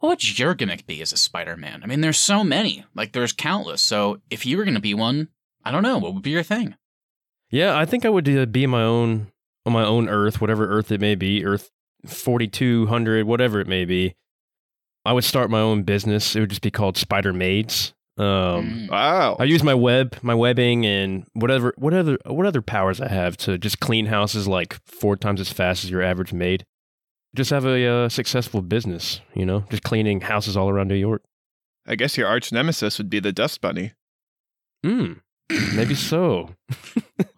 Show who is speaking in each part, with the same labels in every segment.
Speaker 1: what would your gimmick be as a Spider-Man? I mean, there's so many, like there's countless. So if you were going to be one, I don't know, what would be your thing?
Speaker 2: Yeah, I think I would uh, be my own on my own Earth, whatever Earth it may be, Earth 4200, whatever it may be. I would start my own business. It would just be called Spider Maids. Um,
Speaker 1: Mm.
Speaker 3: Wow.
Speaker 2: I use my web, my webbing, and whatever, what other, what other powers I have to just clean houses like four times as fast as your average maid. Just have a uh, successful business, you know, just cleaning houses all around New York.
Speaker 3: I guess your arch nemesis would be the Dust Bunny.
Speaker 2: Hmm, maybe so.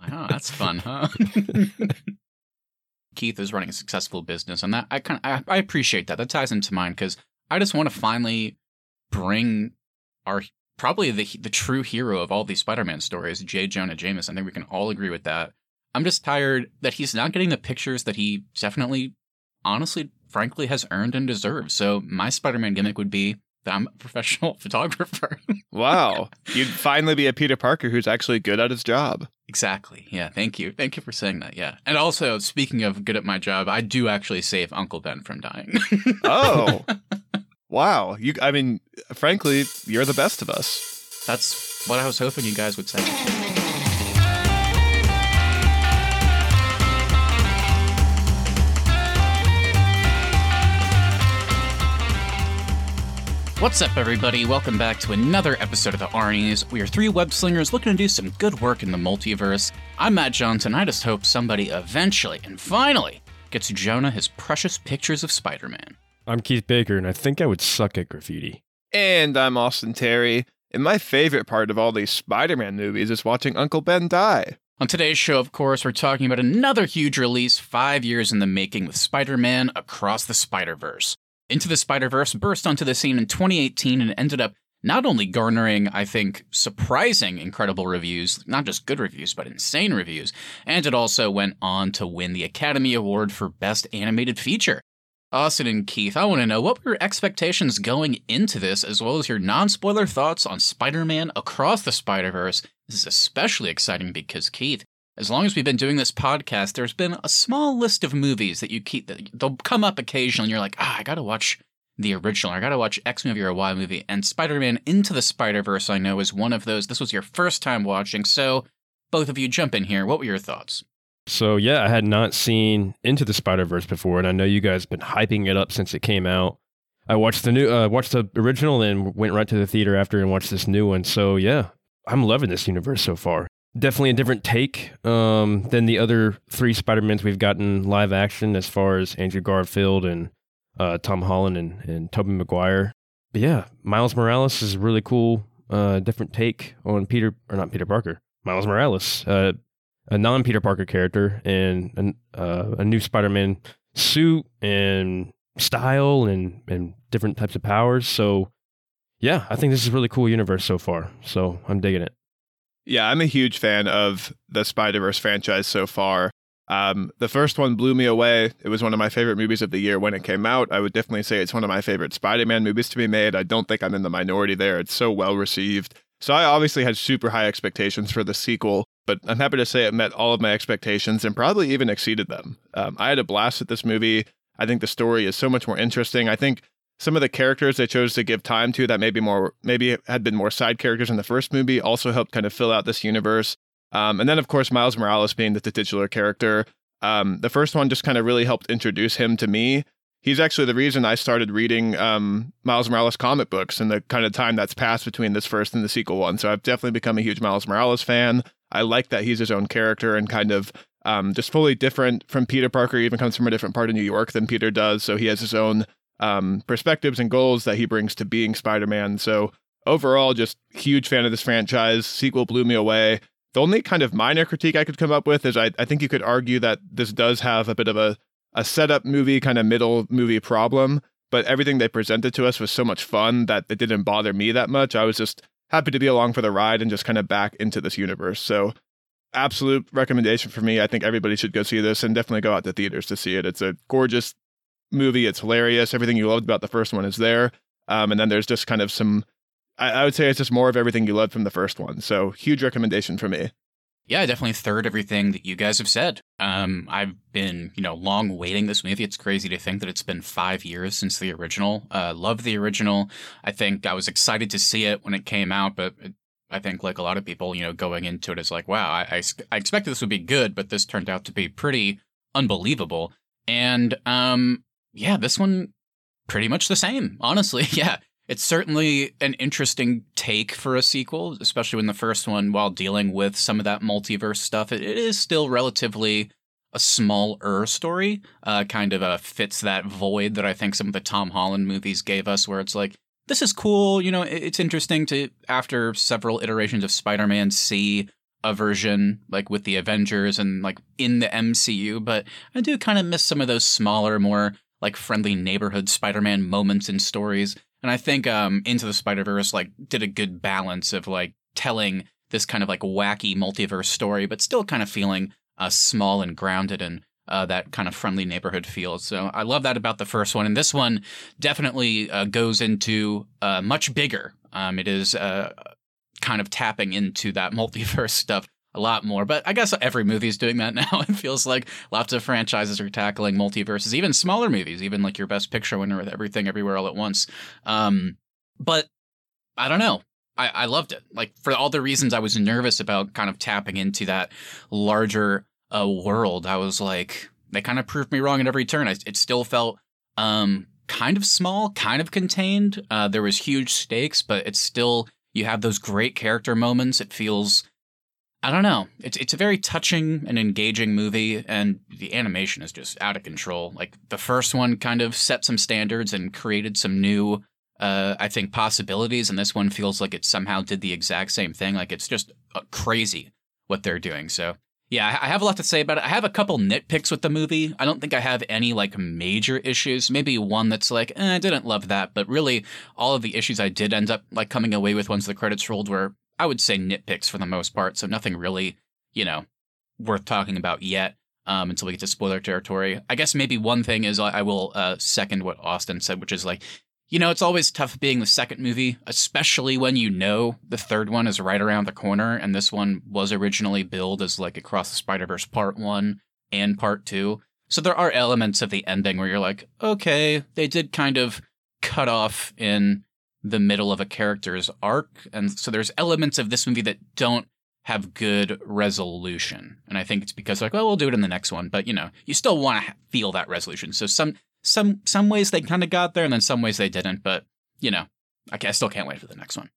Speaker 1: Wow, that's fun, huh? Keith is running a successful business, and that I kind of I, I appreciate that. That ties into mine because I just want to finally bring our probably the the true hero of all these Spider-Man stories, J. Jonah Jameson. I think we can all agree with that. I'm just tired that he's not getting the pictures that he definitely, honestly, frankly, has earned and deserves. So my Spider-Man gimmick would be that I'm a professional photographer.
Speaker 3: Wow. You'd finally be a Peter Parker who's actually good at his job.
Speaker 1: Exactly. Yeah. Thank you. Thank you for saying that. Yeah. And also, speaking of good at my job, I do actually save Uncle Ben from dying.
Speaker 3: Oh. wow. You I mean, frankly, you're the best of us.
Speaker 1: That's what I was hoping you guys would say. What's up, everybody? Welcome back to another episode of the Arnies. We are three web slingers looking to do some good work in the multiverse. I'm Matt Johnson. I just hope somebody eventually and finally gets Jonah his precious pictures of Spider Man.
Speaker 2: I'm Keith Baker, and I think I would suck at graffiti.
Speaker 3: And I'm Austin Terry. And my favorite part of all these Spider-Man movies is watching Uncle Ben die.
Speaker 1: On today's show, of course, we're talking about another huge release, five years in the making with Spider Man Across the Spider Verse. Into the Spider Verse burst onto the scene in 2018 and ended up not only garnering, I think, surprising incredible reviews, not just good reviews, but insane reviews, and it also went on to win the Academy Award for Best Animated Feature. Austin and Keith, I want to know what were your expectations going into this, as well as your non spoiler thoughts on Spider Man Across the Spider Verse. This is especially exciting because, Keith, as long as we've been doing this podcast, there's been a small list of movies that you keep, that they'll come up occasionally, and you're like, ah, I gotta watch the original, I gotta watch X movie or Y movie. And Spider Man Into the Spider Verse, I know, is one of those. This was your first time watching, so both of you jump in here. What were your thoughts?
Speaker 2: So yeah, I had not seen Into the Spider Verse before, and I know you guys been hyping it up since it came out. I watched the new, uh, watched the original, and went right to the theater after and watched this new one. So yeah, I'm loving this universe so far. Definitely a different take um, than the other three Spider Mans we've gotten live action, as far as Andrew Garfield and uh, Tom Holland and and Tobey Maguire. But yeah, Miles Morales is a really cool, uh, different take on Peter or not Peter Parker, Miles Morales. Uh, a non Peter Parker character and an, uh, a new Spider Man suit and style and, and different types of powers. So, yeah, I think this is a really cool universe so far. So, I'm digging it.
Speaker 3: Yeah, I'm a huge fan of the Spider-Verse franchise so far. Um, the first one blew me away. It was one of my favorite movies of the year when it came out. I would definitely say it's one of my favorite Spider-Man movies to be made. I don't think I'm in the minority there. It's so well received. So I obviously had super high expectations for the sequel, but I'm happy to say it met all of my expectations and probably even exceeded them. Um, I had a blast at this movie. I think the story is so much more interesting. I think some of the characters they chose to give time to that maybe more maybe had been more side characters in the first movie also helped kind of fill out this universe. Um, and then of course Miles Morales being the titular character. Um, the first one just kind of really helped introduce him to me. He's actually the reason I started reading um, Miles Morales comic books and the kind of time that's passed between this first and the sequel one. So I've definitely become a huge Miles Morales fan. I like that he's his own character and kind of um, just fully different from Peter Parker. He even comes from a different part of New York than Peter does. So he has his own um, perspectives and goals that he brings to being Spider Man. So overall, just huge fan of this franchise. Sequel blew me away. The only kind of minor critique I could come up with is I, I think you could argue that this does have a bit of a, a setup movie, kind of middle movie problem, but everything they presented to us was so much fun that it didn't bother me that much. I was just happy to be along for the ride and just kind of back into this universe. So, absolute recommendation for me. I think everybody should go see this and definitely go out to theaters to see it. It's a gorgeous movie. It's hilarious. Everything you loved about the first one is there. Um, and then there's just kind of some, I, I would say it's just more of everything you loved from the first one. So huge recommendation for me.
Speaker 1: Yeah, I definitely third everything that you guys have said. Um, I've been, you know, long waiting this movie. It's crazy to think that it's been five years since the original. Uh, love the original. I think I was excited to see it when it came out, but it, I think, like a lot of people, you know, going into it is like, wow, I, I, I expected this would be good, but this turned out to be pretty unbelievable. And um, yeah, this one pretty much the same, honestly. Yeah, it's certainly an interesting take for a sequel, especially when the first one, while dealing with some of that multiverse stuff, it, is still relatively a smaller story. Uh, kind of uh, fits that void that I think some of the Tom Holland movies gave us, where it's like, this is cool. You know, it, it's interesting to, after several iterations of Spider Man, see a version like with the Avengers and like in the MCU, but I do kind of miss some of those smaller, more like friendly neighborhood Spider Man moments and stories. And I think um, Into the Spider Verse like did a good balance of like telling this kind of like wacky multiverse story, but still kind of feeling uh, small and grounded and uh, that kind of friendly neighborhood feel. So I love that about the first one, and this one definitely uh, goes into uh, much bigger. Um, it is uh, kind of tapping into that multiverse stuff a lot more. But I guess every movie is doing that now. It feels like lots of franchises are tackling multiverses, even smaller movies, even like your Best Picture winner with Everything Everywhere All at Once. Um, but I don't know. I, I loved it. Like for all the reasons I was nervous about kind of tapping into that larger uh, world, I was like, they kind of proved me wrong at every turn. I, it still felt um, kind of small, kind of contained. Uh, there was huge stakes, but it's still you have those great character moments. It feels I don't know. It's it's a very touching and engaging movie, and the animation is just out of control. Like the first one kind of set some standards and created some new, uh, I think, possibilities, and this one feels like it somehow did the exact same thing. Like it's just uh, crazy what they're doing. So yeah, I have a lot to say about it. I have a couple nitpicks with the movie. I don't think I have any like major issues. Maybe one that's like, eh, I didn't love that, but really all of the issues I did end up like coming away with once the credits rolled were I would say nitpicks for the most part. So nothing really, you know, worth talking about yet um, until we get to spoiler territory. I guess maybe one thing is I, I will uh, second what Austin said, which is like, you know, it's always tough being the second movie, especially when you know the third one is right around the corner, and this one was originally billed as like Across the Spider Verse Part One and Part Two. So there are elements of the ending where you're like, okay, they did kind of cut off in the middle of a character's arc. And so there's elements of this movie that don't have good resolution. And I think it's because like, well, we'll do it in the next one, but you know, you still want to feel that resolution. So some some some ways they kind of got there and then some ways they didn't, but you know, I, I still can't wait for the next one.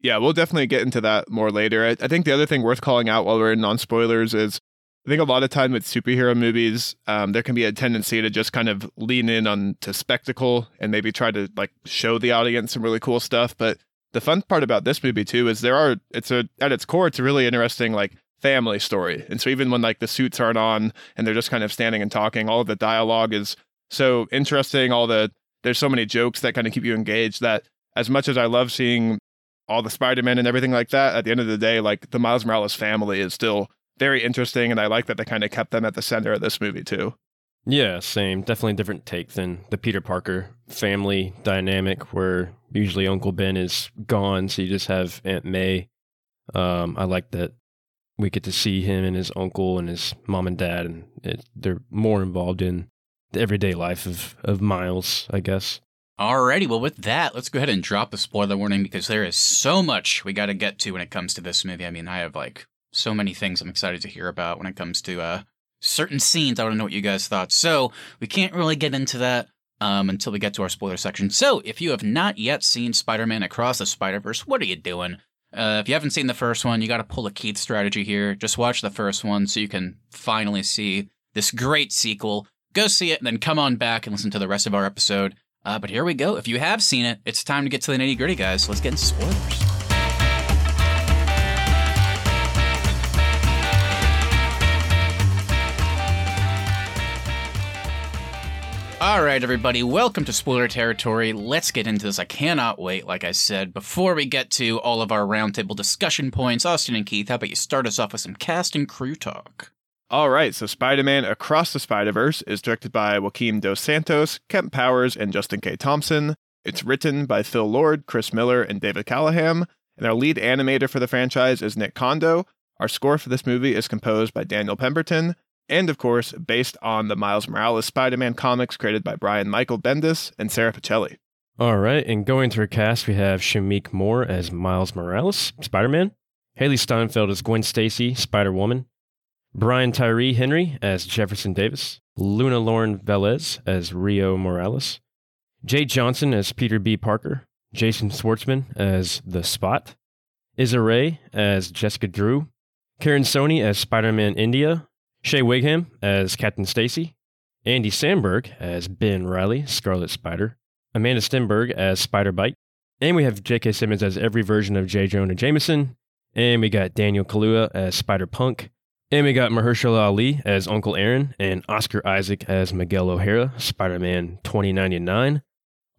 Speaker 3: Yeah, we'll definitely get into that more later. I, I think the other thing worth calling out while we're in non spoilers is I think a lot of time with superhero movies, um, there can be a tendency to just kind of lean in on to spectacle and maybe try to like show the audience some really cool stuff. But the fun part about this movie too is there are it's a at its core it's a really interesting like family story. And so even when like the suits aren't on and they're just kind of standing and talking, all of the dialogue is so interesting. All the there's so many jokes that kind of keep you engaged that as much as I love seeing all the Spider-Man and everything like that, at the end of the day, like the Miles Morales family is still very interesting, and I like that they kind of kept them at the center of this movie too.
Speaker 2: Yeah, same. Definitely different take than the Peter Parker family dynamic, where usually Uncle Ben is gone, so you just have Aunt May. Um, I like that we get to see him and his uncle and his mom and dad, and it, they're more involved in the everyday life of of Miles, I guess.
Speaker 1: Alrighty, well, with that, let's go ahead and drop the spoiler warning because there is so much we got to get to when it comes to this movie. I mean, I have like so many things I'm excited to hear about when it comes to uh, certain scenes. I want to know what you guys thought. So we can't really get into that um, until we get to our spoiler section. So if you have not yet seen Spider-Man Across the Spider-Verse, what are you doing? Uh, if you haven't seen the first one, you got to pull a Keith strategy here. Just watch the first one so you can finally see this great sequel. Go see it, and then come on back and listen to the rest of our episode. Uh, but here we go. If you have seen it, it's time to get to the nitty gritty, guys. Let's get into spoilers. Right, everybody, welcome to spoiler territory. Let's get into this. I cannot wait, like I said. Before we get to all of our roundtable discussion points, Austin and Keith, how about you start us off with some cast and crew talk?
Speaker 3: All right, so Spider Man Across the Spider Verse is directed by Joaquim Dos Santos, Kemp Powers, and Justin K. Thompson. It's written by Phil Lord, Chris Miller, and David Callaham. And our lead animator for the franchise is Nick Kondo. Our score for this movie is composed by Daniel Pemberton, and of course, based on the Miles Morales Spider Man comics created by Brian Michael Bendis and Sara Pichelli.
Speaker 2: All right, and going through cast, we have Shameik Moore as Miles Morales, Spider Man, Hailee Steinfeld as Gwen Stacy, Spider Woman, Brian Tyree Henry as Jefferson Davis, Luna Lauren Velez as Rio Morales, Jake Johnson as Peter B. Parker, Jason Schwartzman as The Spot, Issa Rae as Jessica Drew, Karan Soni as Spider Man India, Shea Whigham as Captain Stacy, Andy Samberg as Ben Riley, Scarlet Spider, Amandla Stenberg as Spider Byte, and we have J.K. Simmons as every version of J. Jonah Jameson, and we got Daniel Kaluuya as Spider Punk, and we got Mahershala Ali as Uncle Aaron, and Oscar Isaac as Miguel O'Hara, Spider Man 2099.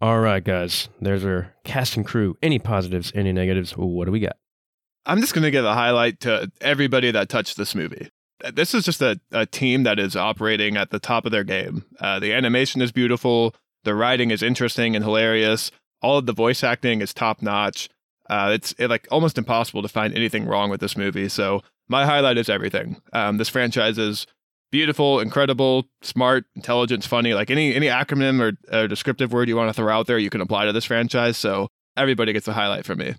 Speaker 2: All right, guys, there's our cast and crew. Any positives, any negatives? What do we got?
Speaker 3: I'm just going to give a highlight to everybody that touched this movie. This is just a, a team that is operating at the top of their game. Uh, the animation is beautiful. The writing is interesting and hilarious. All of the voice acting is top notch. Uh, it's it, like almost impossible to find anything wrong with this movie. So my highlight is everything. Um, this franchise is beautiful, incredible, smart, intelligent, funny. Like any any acronym or, or descriptive word you want to throw out there, you can apply to this franchise. So everybody gets a highlight from me.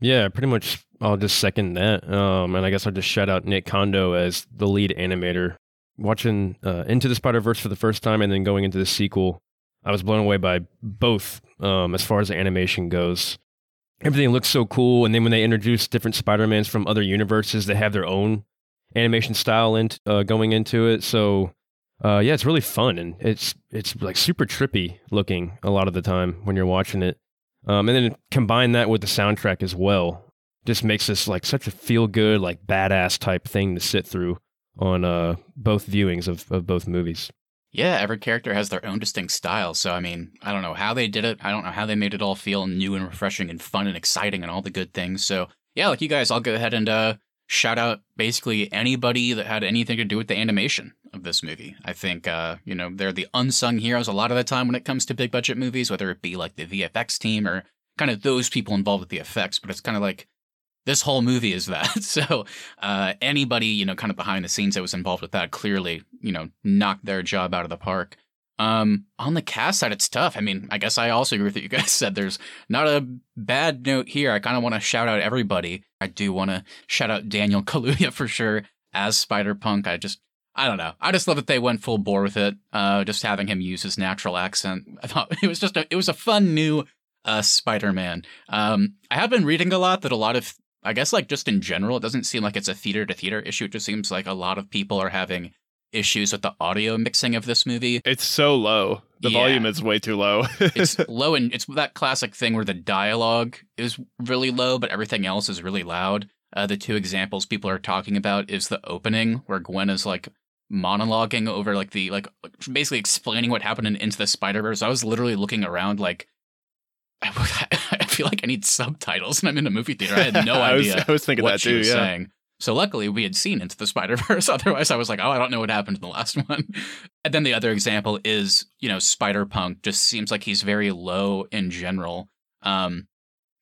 Speaker 2: Yeah, pretty much. I'll just second that. Um, and I guess I'll just shout out Nick Kondo as the lead animator. Watching uh, Into the Spider Verse for the first time and then going into the sequel, I was blown away by both um, as far as the animation goes. Everything looks so cool. And then when they introduce different Spider Mans from other universes, they have their own animation style in, uh, going into it. So uh, yeah, it's really fun and it's it's like super trippy looking a lot of the time when you're watching it. Um, and then combine that with the soundtrack as well. Just makes this like such a feel good, like badass type thing to sit through on uh, both viewings of, of both movies.
Speaker 1: Yeah, every character has their own distinct style. So, I mean, I don't know how they did it. I don't know how they made it all feel new and refreshing and fun and exciting and all the good things. So, yeah, like you guys, I'll go ahead and uh, shout out basically anybody that had anything to do with the animation of this movie. I think, uh, you know, they're the unsung heroes a lot of the time when it comes to big budget movies, whether it be like the VFX team or kind of those people involved with the effects. But it's kind of like this whole movie is that. So uh, anybody, you know, kind of behind the scenes that was involved with that clearly, you know, knocked their job out of the park. Um, on the cast side, it's tough. I mean, I guess I also agree with what you guys said. There's not a bad note here. I kind of want to shout out everybody. I do want to shout out Daniel Kaluuya for sure as Spider Punk. I just, I don't know. I just love that they went full bore with it. Uh, just having him use his natural accent. I thought it was just a, it was a fun new uh, Spider Man. Um, I have been reading a lot that a lot of I guess like just in general, it doesn't seem like it's a theater to theater issue. It just seems like a lot of people are having issues with the audio mixing of this movie.
Speaker 3: It's so low. The
Speaker 1: Yeah.
Speaker 3: volume is way too low.
Speaker 1: It's low and it's that classic thing where the dialogue is really low, but everything else is really loud. Uh, the two examples people are talking about is the opening where Gwen is like monologuing over like the like basically explaining what happened in Into the Spider Verse. I was literally looking around like. I feel like I need subtitles and I'm in a movie theater. I had no
Speaker 3: I was,
Speaker 1: idea
Speaker 3: I was thinking
Speaker 1: what
Speaker 3: that
Speaker 1: she
Speaker 3: too.
Speaker 1: was
Speaker 3: Yeah.
Speaker 1: saying. So luckily we had seen Into the Spider Verse. Otherwise, I was like, oh, I don't know what happened in the last one. And then the other example is, you know, Spider Punk just seems like he's very low in general. Um,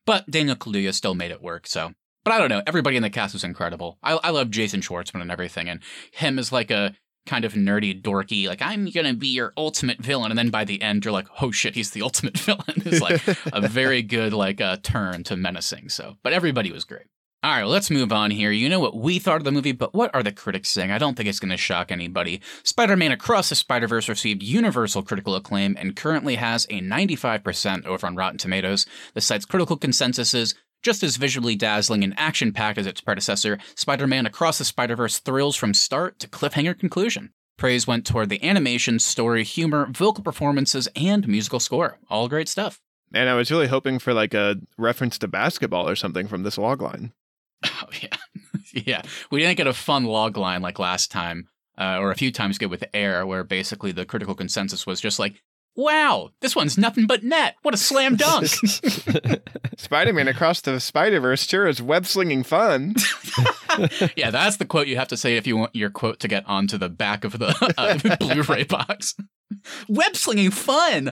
Speaker 1: but Daniel Kaluuya still made it work. So, but I don't know. Everybody in the cast was incredible. I, I love Jason Schwartzman and everything, and him is like a kind of nerdy, dorky, like I'm gonna be your ultimate villain, and then by the end you're like, oh shit, he's the ultimate villain. It's like a very good like uh, turn to menacing. So, but everybody was great. All right, well, let's move on here. You know what we thought of the movie, but what are the critics saying? I don't think it's going to shock anybody. Spider Man Across the Spider Verse received universal critical acclaim and currently has a 95% over on Rotten Tomatoes. The site's critical consensus is just as visually dazzling and action packed as its predecessor, Spider Man Across the Spider Verse thrills from start to cliffhanger conclusion. Praise went toward the animation, story, humor, vocal performances, and musical score. All great stuff.
Speaker 3: And I was really hoping for like a reference to basketball or something from this logline.
Speaker 1: Oh yeah, yeah. We didn't get a fun log line like last time, uh, or a few times good with Air, where basically the critical consensus was just like, "Wow, this one's nothing but net. What a slam dunk!"
Speaker 3: Spider Man across the Spider Verse sure is web slinging fun.
Speaker 1: yeah, that's the quote you have to say if you want your quote to get onto the back of the uh, Blu-ray box. Web slinging fun.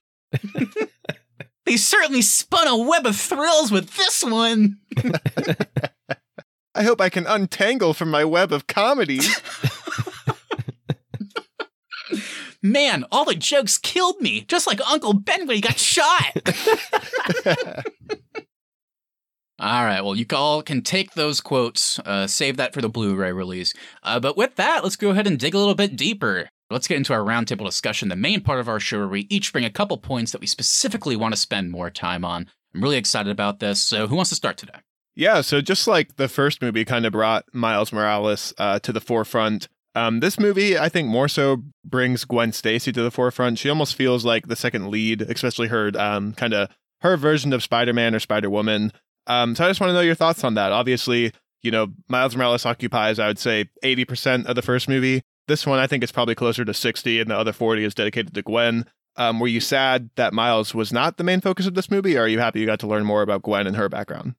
Speaker 1: they certainly spun a web of thrills with this one.
Speaker 3: I hope I can untangle from my web of comedy.
Speaker 1: Man, all the jokes killed me, just like Uncle Ben when he got shot. all right, well, you all can take those quotes, uh, save that for the Blu ray release. Uh, but with that, let's go ahead and dig a little bit deeper. Let's get into our roundtable discussion, the main part of our show where we each bring a couple points that we specifically want to spend more time on. I'm really excited about this. So, who wants to start today?
Speaker 3: Yeah, so just like the first movie kind of brought Miles Morales uh, to the forefront, um, this movie, I think, more so brings Gwen Stacy to the forefront. She almost feels like the second lead, especially her um, kind of her version of Spider Man or Spider Woman. Um, so I just want to know your thoughts on that. Obviously, you know, Miles Morales occupies, I would say, 80% of the first movie. This one, I think, is probably closer to 60, and the other 40 is dedicated to Gwen. Um, were you sad that Miles was not the main focus of this movie, or are you happy you got to learn more about Gwen and her background?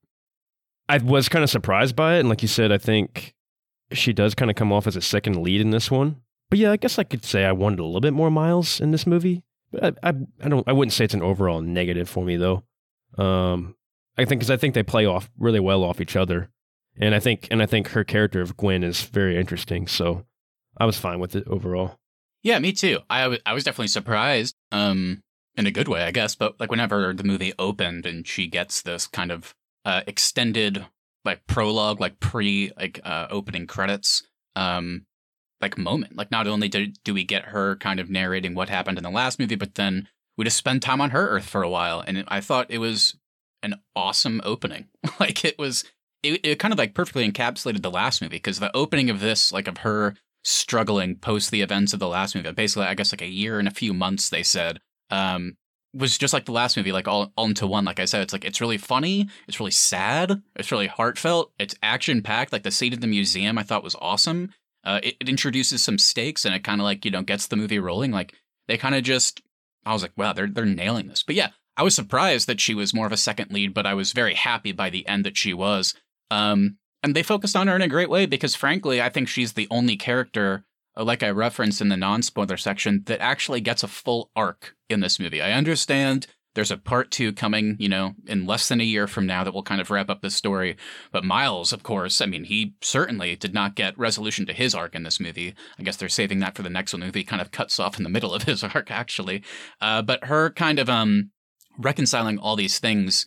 Speaker 2: I was kind of surprised by it, and like you said, I think she does kind of come off as a second lead in this one. But yeah, I guess I could say I wanted a little bit more Miles in this movie. But I, I, I don't, I wouldn't say it's an overall negative for me though. Um, I think because I think they play off really well off each other, and I think, and I think her character of Gwen is very interesting. So I was fine with it overall.
Speaker 1: Yeah, me too. I, w- I was definitely surprised, um, in a good way, I guess. But like whenever the movie opened and she gets this kind of uh, extended like prologue, like pre like uh, opening credits, um, like moment. Like not only do do we get her kind of narrating what happened in the last movie, but then we just spend time on her Earth for a while, and I thought it was an awesome opening. like it was, it, it kind of like perfectly encapsulated the last movie because the opening of this, like of her struggling post the events of the last movie, basically, I guess like a year and a few months, they said, um, was just like the last movie, like all, all into one. Like I said, it's like it's really funny, it's really sad, it's really heartfelt, it's action packed. Like the scene in the museum, I thought was awesome. Uh, it, it introduces some stakes and it kind of like you know gets the movie rolling. Like they kind of just, I was like, wow, they're they're nailing this. But yeah, I was surprised that she was more of a second lead, but I was very happy by the end that she was. Um, and they focused on her in a great way because, frankly, I think she's the only character like I referenced in the non spoiler section, that actually gets a full arc in this movie. I understand there's a part two coming, you know, in less than a year from now that will kind of wrap up the story. But Miles, of course, I mean, he certainly did not get resolution to his arc in this movie. I guess they're saving that for the next one. The movie kind of cuts off in the middle of his arc, actually. Uh, but her kind of um, reconciling all these things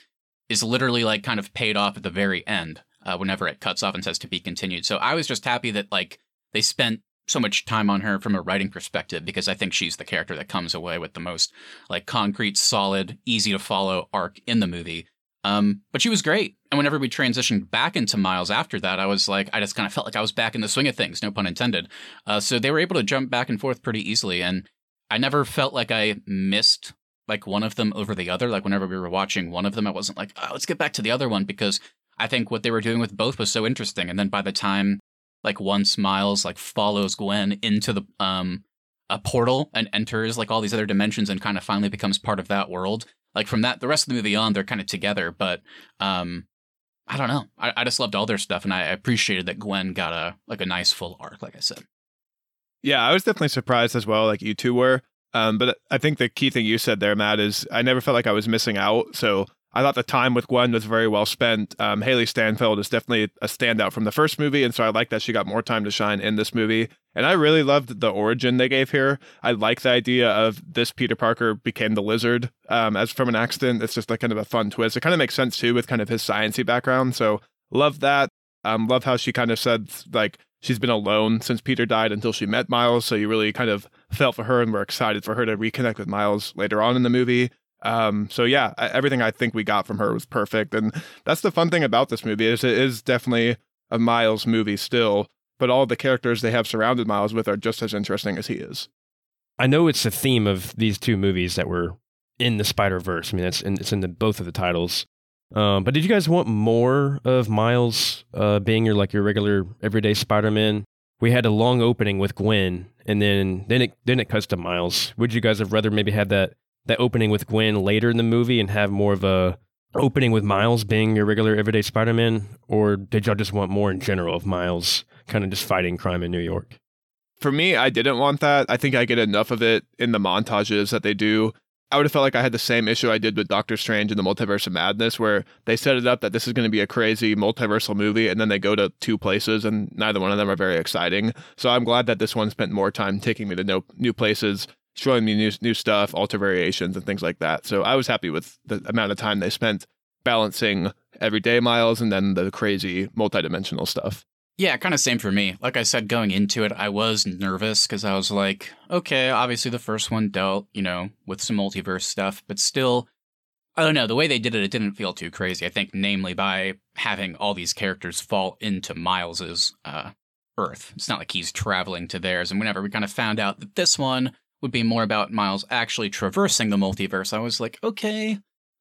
Speaker 1: is literally like kind of paid off at the very end. Uh, whenever it cuts off and says to be continued. So I was just happy that like they spent so much time on her from a writing perspective because I think she's the character that comes away with the most like concrete, solid, easy to follow arc in the movie. Um, but she was great. And whenever we transitioned back into Miles after that, I was like, I just kind of felt like I was back in the swing of things, no pun intended. Uh, so they were able to jump back and forth pretty easily. And I never felt like I missed like one of them over the other. Like whenever we were watching one of them, I wasn't like, oh, let's get back to the other one because I think what they were doing with both was so interesting. And then by the time like once Miles like follows Gwen into the um a portal and enters like all these other dimensions and kind of finally becomes part of that world. Like from that, the rest of the movie on, they're kind of together. But um, I don't know. I, I just loved all their stuff, and I appreciated that Gwen got a like a nice full arc. Like I said.
Speaker 3: Yeah, I was definitely surprised as well, like you two were. Um, but I think the key thing you said there, Matt, is I never felt like I was missing out. So I thought the time with Gwen was very well spent. Um, Hailee Steinfeld is definitely a standout from the first movie, and so I like that she got more time to shine in this movie. And I really loved the origin they gave here. I like the idea of this Peter Parker became the Lizard um, as from an accident. It's just like kind of a fun twist. It kind of makes sense too with kind of his sciency background. So love that. Um, love how she kind of said like she's been alone since Peter died until she met Miles. So you really kind of felt for her and were excited for her to reconnect with Miles later on in the movie. Um, so yeah, everything I think we got from her was perfect, and that's the fun thing about this movie is it is definitely a Miles movie still, but all the characters they have surrounded Miles with are just as interesting as he is.
Speaker 2: I know it's a theme of these two movies that were in the Spider Verse. I mean, it's in, it's in the, both of the titles. Um, but did you guys want more of Miles uh, being your like your regular everyday Spider Man? We had a long opening with Gwen, and then then it then it cuts to Miles. Would you guys have rather maybe had that that opening with Gwen later in the movie and have more of a opening with Miles being your regular everyday Spider-Man, or did y'all just want more in general of Miles kind of just fighting crime in New York?
Speaker 3: For me, I didn't want that. I think I get enough of it in the montages that they do. I would have felt like I had the same issue I did with Doctor Strange and the Multiverse of Madness, where they set it up that this is going to be a crazy multiversal movie, and then they go to two places, and neither one of them are very exciting. So I'm glad that this one spent more time taking me to no, new places, showing me new new stuff, alter variations, and things like that. So I was happy with the amount of time they spent balancing everyday miles and then the crazy multidimensional stuff.
Speaker 1: Yeah, kind of same for me. Like I said, going into it, I was nervous because I was like, okay, obviously the first one dealt, you know, with some multiverse stuff, but still, I don't know, the way they did it, it didn't feel too crazy. I think, namely, by having all these characters fall into Miles's uh, Earth. It's not like he's traveling to theirs. And whenever we kind of found out that this one would be more about Miles actually traversing the multiverse, I was like, okay,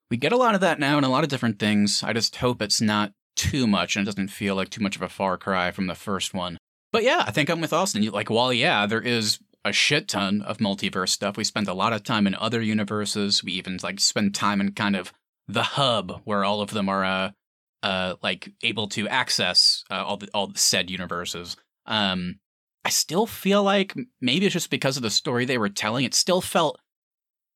Speaker 1: we get a lot of that now and a lot of different things. I just hope it's not too much and it doesn't feel like too much of a far cry from the first one. But yeah, I think I'm with Austin. Like, while yeah, there is a shit ton of multiverse stuff. We spend a lot of time in other universes. We even like spend time in kind of the hub where all of them are uh uh like able to access uh, all the all the said universes. Um I still feel like maybe it's just because of the story they were telling, it still felt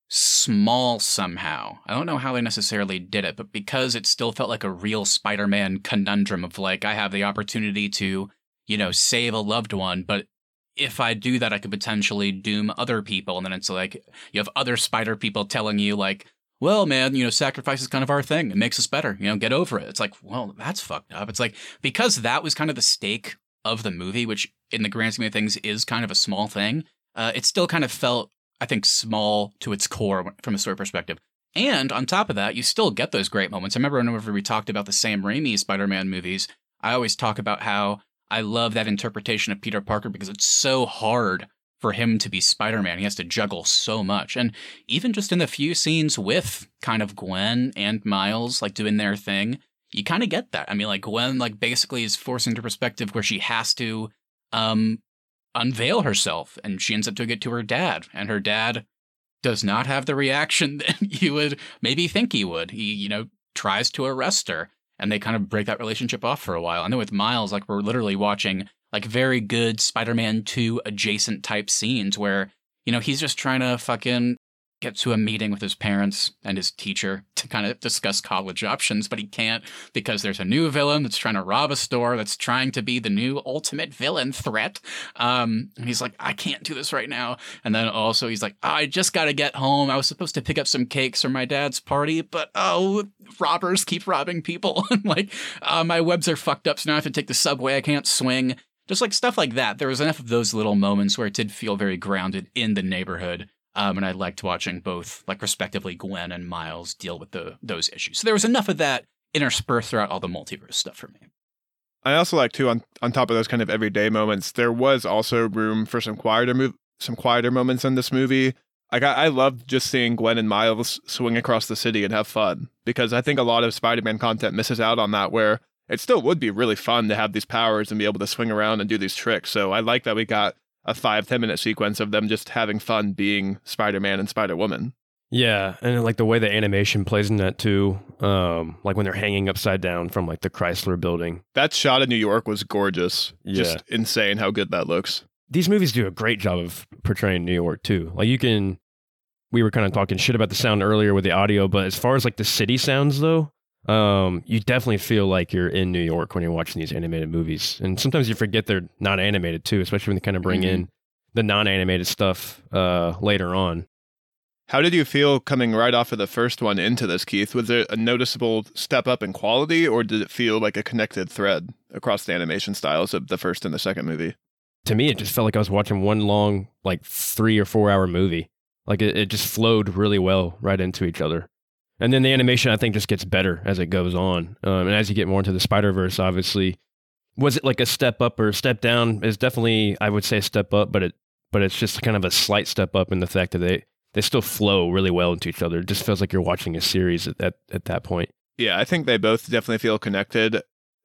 Speaker 1: small somehow. I don't know how they necessarily did it, but because it still felt like a real Spider Man conundrum of like, I have the opportunity to, you know, save a loved one, but if I do that, I could potentially doom other people. And then it's like, you have other spider people telling you, like, well, man, you know, sacrifice is kind of our thing. It makes us better. You know, get over it. It's like, well, that's fucked up. It's like, because that was kind of the stake of the movie, which in the grand scheme of things is kind of a small thing, uh, it still kind of felt I think, small to its core from a story perspective. And on top of that, you still get those great moments. I remember whenever we talked about the Sam Raimi Spider Man movies, I always talk about how I love that interpretation of Peter Parker because it's so hard for him to be Spider Man. He has to juggle so much. And even just in the few scenes with kind of Gwen and Miles, like doing their thing, you kind of get that. I mean, like Gwen, like basically is forced into perspective where she has to um, unveil herself and she ends up doing it to her dad and her dad does not have the reaction that you would maybe think he would. He you know tries to arrest her and they kind of break that relationship off for a while. And then with miles like we're literally watching like very good spider-man 2 adjacent type scenes where you know he's just trying to fucking get to a meeting with his parents and his teacher to kind of discuss college options, but he can't because there's a new villain that's trying to rob a store that's trying to be the new ultimate villain threat. Um, and he's like, I can't do this right now. And then also he's like, I just got to get home. I was supposed to pick up some cakes for my dad's party, but oh, robbers keep robbing people. like, uh, my webs are fucked up, so now I have to take the subway. I can't swing. Just like stuff like that. There was enough of those little moments where it did feel very grounded in the neighborhood um, and I liked watching both, like respectively, Gwen and Miles deal with the those issues. So there was enough of that interspersed throughout all the multiverse stuff for me.
Speaker 3: I also like too on on top of those kind of everyday moments, there was also room for some quieter move, some quieter moments in this movie. Like I, I loved just seeing Gwen and Miles swing across the city and have fun because I think a lot of Spider-Man content misses out on that where it still would be really fun to have these powers and be able to swing around and do these tricks. So I like that we got a five ten minute sequence of them just having fun being Spider-Man and Spider-Woman.
Speaker 2: Yeah, and like the way the animation plays in that too, um, like when they're hanging upside down from like the Chrysler building.
Speaker 3: That shot in New York was gorgeous. Yeah. Just insane how good that looks.
Speaker 2: These movies do a great job of portraying New York too. Like you can we were kind of talking shit about the sound earlier with the audio, but as far as like the city sounds though, um, you definitely feel like you're in New York when you're watching these animated movies. And sometimes you forget they're not animated too, especially when they kind of bring mm-hmm. in the non-animated stuff uh, later on.
Speaker 3: How did you feel coming right off of the first one into this, Keith? Was there a noticeable step up in quality, or did it feel like a connected thread across the animation styles of the first and the second movie?
Speaker 2: To me, it just felt like I was watching one long, like three or four hour movie. Like it, it just flowed really well right into each other. And then the animation, I think, just gets better as it goes on. Um, and as you get more into the Spider Verse, obviously, was it like a step up or a step down? Is definitely, I would say, a step up, but it, but it's just kind of a slight step up in the fact that they they still flow really well into each other. It just feels like you're watching a series at at, at that point.
Speaker 3: Yeah, I think they both definitely feel connected.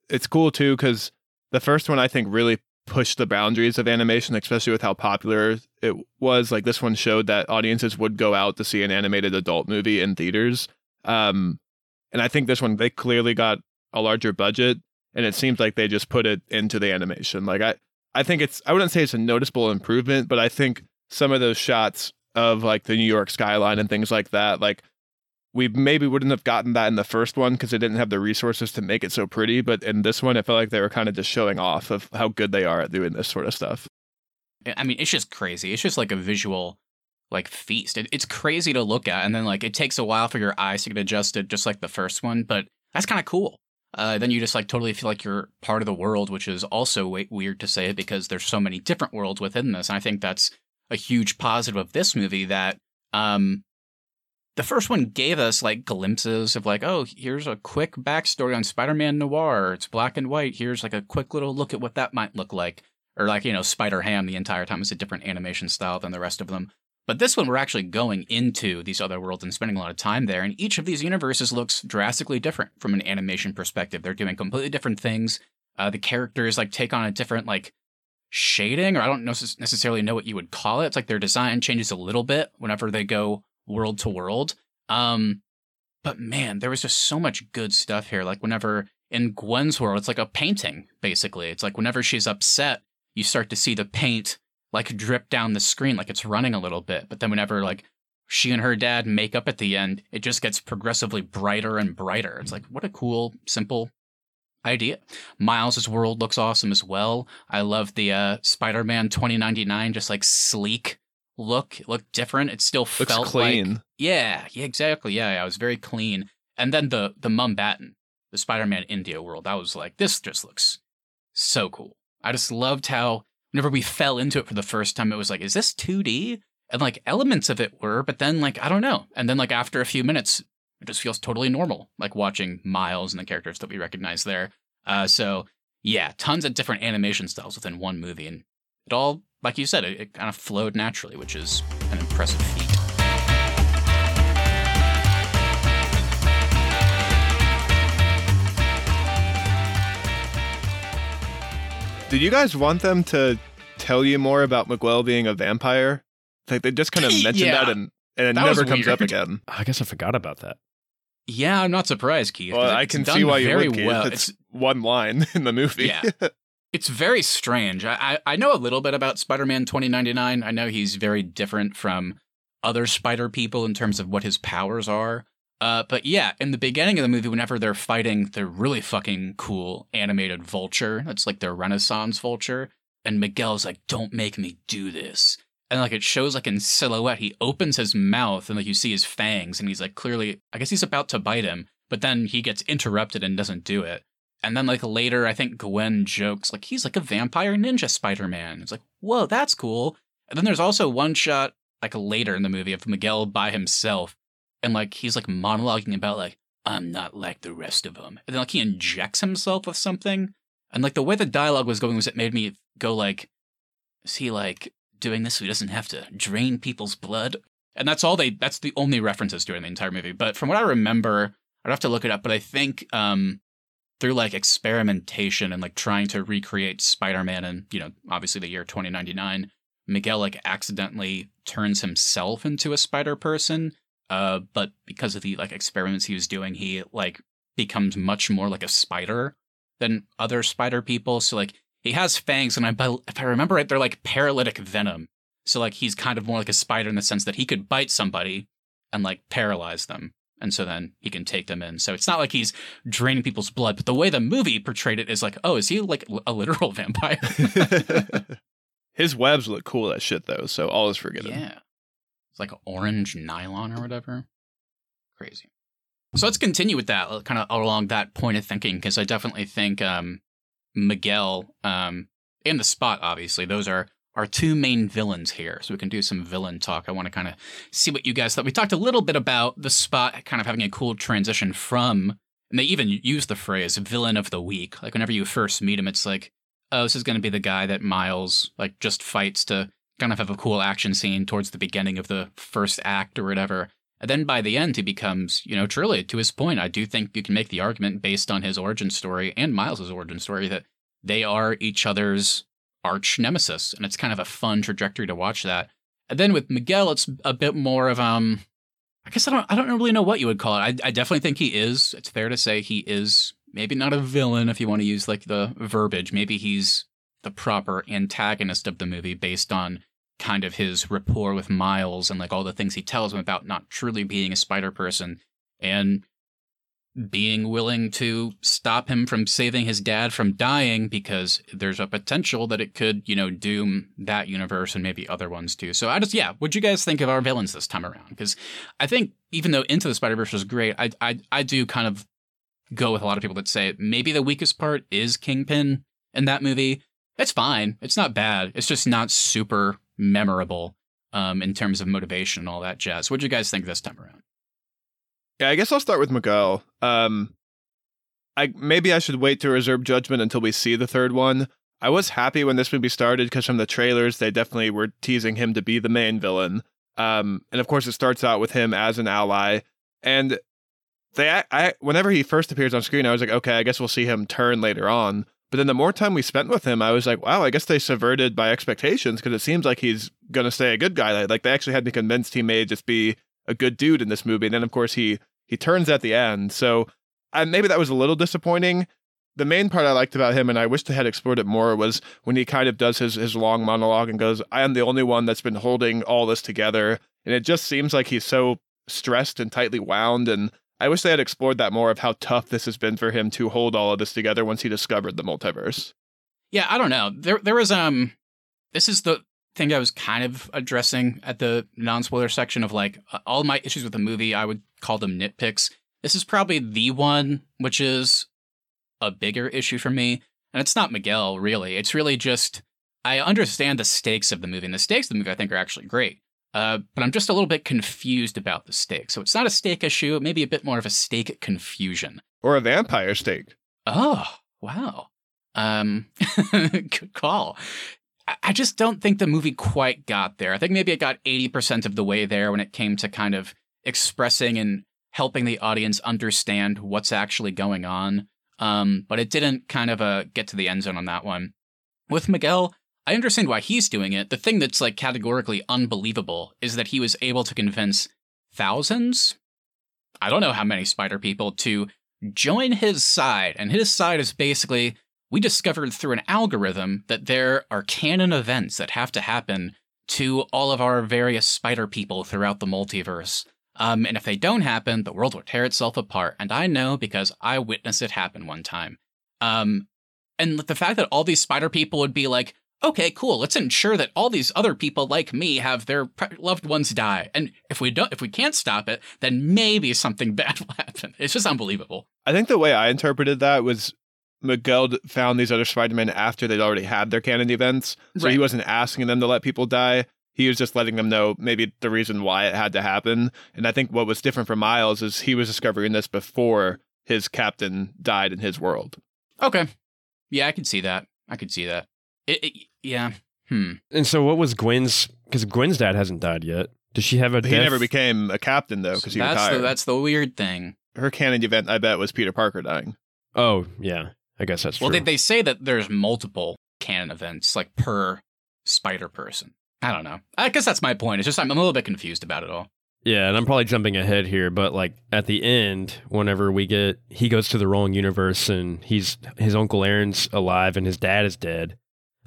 Speaker 3: It's cool too because the first one I think really pushed the boundaries of animation, especially with how popular it was. Like this one showed that audiences would go out to see an animated adult movie in theaters um, and I think this one they clearly got a larger budget, and it seems like they just put it into the animation. Like I, I think it's I wouldn't say it's a noticeable improvement, but I think some of those shots of like the New York skyline and things like that. Like we maybe wouldn't have gotten that in the first one because they didn't have the resources to make it so pretty. But in this one, it felt like they were kind of just showing off of how good they are at doing this sort of stuff.
Speaker 1: I mean, it's just crazy. It's just like a visual like feast. It, it's crazy to look at, and then like it takes a while for your eyes to get adjusted, just like the first one. But that's kind of cool. Uh, then you just like totally feel like you're part of the world, which is also w- weird to say because there's so many different worlds within this. And I think that's a huge positive of this movie that um, the first one gave us like glimpses of like, oh, here's a quick backstory on Spider-Man Noir. It's black and white. Here's like a quick little look at what that might look like. Or like, you know, Spider Ham the entire time is a different animation style than the rest of them. But this one, we're actually going into these other worlds and spending a lot of time there. And each of these universes looks drastically different from an animation perspective. They're doing completely different things. Uh, the characters like take on a different like shading, or I don't necessarily know what you would call it. It's like their design changes a little bit whenever they go world to world. Um, but man, there was just so much good stuff here. Like whenever in Gwen's world, it's like a painting, basically. It's like whenever she's upset, you start to see the paint like drip down the screen, like it's running a little bit. But then whenever like she and her dad make up at the end, it just gets progressively brighter and brighter. It's like, what a cool, simple idea. Miles's world looks awesome as well. I love the uh, Spider-Man 2099, just like sleek look. It looked different. It still
Speaker 3: Looks
Speaker 1: felt
Speaker 3: clean.
Speaker 1: like yeah, yeah, exactly. Yeah, yeah, it was very clean. And then the the Mumbattan, the Spider-Man India world, I was like, this just looks so cool. I just loved how whenever we fell into it for the first time, it was like, is this 2D? And like elements of it were, but then like I don't know. And then like after a few minutes, it just feels totally normal, like watching Miles and the characters that we recognize there. Uh, so yeah, tons of different animation styles within one movie, and it all, like you said, it, it kind of flowed naturally, which is an impressive feat.
Speaker 3: Did you guys want them to tell you more about Miguel being a vampire? Like they just kind of mentioned
Speaker 1: Yeah.
Speaker 3: that and and it
Speaker 1: That
Speaker 3: never comes up again.
Speaker 2: I guess I forgot about that.
Speaker 1: Yeah, I'm not surprised, Keith.
Speaker 3: Well,
Speaker 1: 'cause
Speaker 3: I can
Speaker 1: done
Speaker 3: see why you
Speaker 1: very
Speaker 3: would. Keith.
Speaker 1: well.
Speaker 3: It's, one line in the movie.
Speaker 1: Yeah. it's very strange. I, I I know a little bit about Spider-Man 2099. I know he's very different from other Spider people in terms of what his powers are. Uh, but yeah, in the beginning of the movie, whenever they're fighting the really fucking cool animated vulture, that's like their Renaissance vulture, and Miguel's like, "Don't make me do this," and like it shows like in silhouette, he opens his mouth and like you see his fangs, and he's like clearly, I guess he's about to bite him, but then he gets interrupted and doesn't do it. And then like later, I think Gwen jokes like he's like a vampire ninja Spider-Man. It's like, whoa, that's cool. And then there's also one shot like later in the movie of Miguel by himself, and like he's like monologuing about like I'm not like the rest of them, and then like he injects himself with something, and like the way the dialogue was going was it made me go like, is he like doing this so he doesn't have to drain people's blood? And that's all they. That's the only references during the entire movie. But from what I remember, I'd have to look it up. But I think um through like experimentation and like trying to recreate Spider-Man and you know obviously the year 2099, Miguel like accidentally turns himself into a spider person. Uh, but because of the like experiments he was doing, he like becomes much more like a spider than other spider people. So like he has fangs, and I if I remember right, they're like paralytic venom. So like he's kind of more like a spider in the sense that he could bite somebody and like paralyze them. And so then he can take them in. So it's not like he's draining people's blood, but the way the movie portrayed it is like, oh, is he like a literal vampire?
Speaker 3: His webs look cool as shit though, so all is forgiven.
Speaker 1: Yeah. It's like orange nylon or whatever. Crazy. So let's continue with that, kind of along that point of thinking, because I definitely think um, Miguel um, and the Spot, obviously, those are our two main villains here. So we can do some villain talk. I want to kind of see what you guys thought. We talked a little bit about the Spot kind of having a cool transition from, and they even use the phrase villain of the week. Like whenever you first meet him, it's like, oh, this is going to be the guy that Miles like just fights to kind of have a cool action scene towards the beginning of the first act or whatever. And then by the end, he becomes, you know, truly to his point. I do think you can make the argument based on his origin story and Miles's origin story that they are each other's arch nemesis, and it's kind of a fun trajectory to watch that. And then with Miguel, it's a bit more of um, I guess I don't I don't really know what you would call it. I, I definitely think he is. It's fair to say he is maybe not a villain if you want to use like the verbiage. Maybe he's the proper antagonist of the movie based on kind of his rapport with Miles and like all the things he tells him about not truly being a spider person and being willing to stop him from saving his dad from dying because there's a potential that it could, you know, doom that universe and maybe other ones too. So I just, yeah, what'd you guys think of our villains this time around? Because I think even though Into the Spider Verse was great, I, I I do kind of go with a lot of people that say maybe the weakest part is Kingpin in that movie. It's fine. It's not bad. It's just not super memorable um, in terms of motivation and all that jazz. What do you guys think this time around?
Speaker 3: Yeah, I guess I'll start with Miguel. Um, I maybe I should wait to reserve judgment until we see the third one. I was happy when this movie started because from the trailers they definitely were teasing him to be the main villain. Um, and of course it starts out with him as an ally. And they, I, whenever he first appears on screen, I was like, okay, I guess we'll see him turn later on. But then the more time we spent with him, I was like, wow, I guess they subverted my expectations because it seems like he's gonna stay a good guy. Like they actually had me convinced he may just be a good dude in this movie. And then of course he he turns at the end. So I, maybe that was a little disappointing. The main part I liked about him, and I wish they had explored it more, was when he kind of does his, his long monologue and goes, I am the only one that's been holding all this together. And it just seems like he's so stressed and tightly wound. And I wish they had explored that more of how tough this has been for him to hold all of this together once he discovered the multiverse.
Speaker 1: Yeah, I don't know. There there was um this is the thing I was kind of addressing at the non-spoiler section of like all my issues with the movie, I would call them nitpicks. This is probably the one which is a bigger issue for me. And it's not Miguel, really. It's really just I understand the stakes of the movie, and the stakes of the movie I think are actually great. Uh, but I'm just a little bit confused about the stake. So it's not a stake issue, it may be a bit more of a stake confusion.
Speaker 3: Or a vampire stake.
Speaker 1: Oh, wow. Um, good call. I just don't think the movie quite got there. I think maybe it got 80% of the way there when it came to kind of expressing and helping the audience understand what's actually going on. Um, but it didn't kind of uh, get to the end zone on that one. With Miguel, I understand why he's doing it. The thing that's like categorically unbelievable is that he was able to convince thousands, I don't know how many spider people, to join his side. And his side is basically we discovered through an algorithm that there are canon events that have to happen to all of our various spider people throughout the multiverse. Um, and if they don't happen, the world will tear itself apart. And I know because I witnessed it happen one time. Um, and the fact that all these spider people would be like, okay, cool, let's ensure that all these other people like me have their loved ones die. And if we don't, if we can't stop it, then maybe something bad will happen. It's just unbelievable.
Speaker 3: I think the way I interpreted that was Miguel found these other Spider-Men after they'd already had their canon events. So right. he wasn't asking them to let people die. He was just letting them know maybe the reason why it had to happen. And I think what was different for Miles is he was discovering this before his captain died in his world.
Speaker 1: Okay. Yeah, I can see that. I can see that. It, it, yeah. Hmm.
Speaker 2: And so, what was Gwen's? Because Gwen's dad hasn't died yet. Does she have a?
Speaker 3: He never became a captain though, because he
Speaker 1: that's
Speaker 3: retired.
Speaker 1: The, that's the weird thing.
Speaker 3: Her canon event, I bet, was Peter Parker dying.
Speaker 2: Oh yeah, I guess that's
Speaker 1: well.
Speaker 2: True.
Speaker 1: They they say that there's multiple canon events, like per Spider Person. I don't know. I guess that's my point. It's just I'm, I'm a little bit confused about it all.
Speaker 2: Yeah, and I'm probably jumping ahead here, but like at the end, whenever we get he goes to the wrong universe and he's his uncle Aaron's alive and his dad is dead.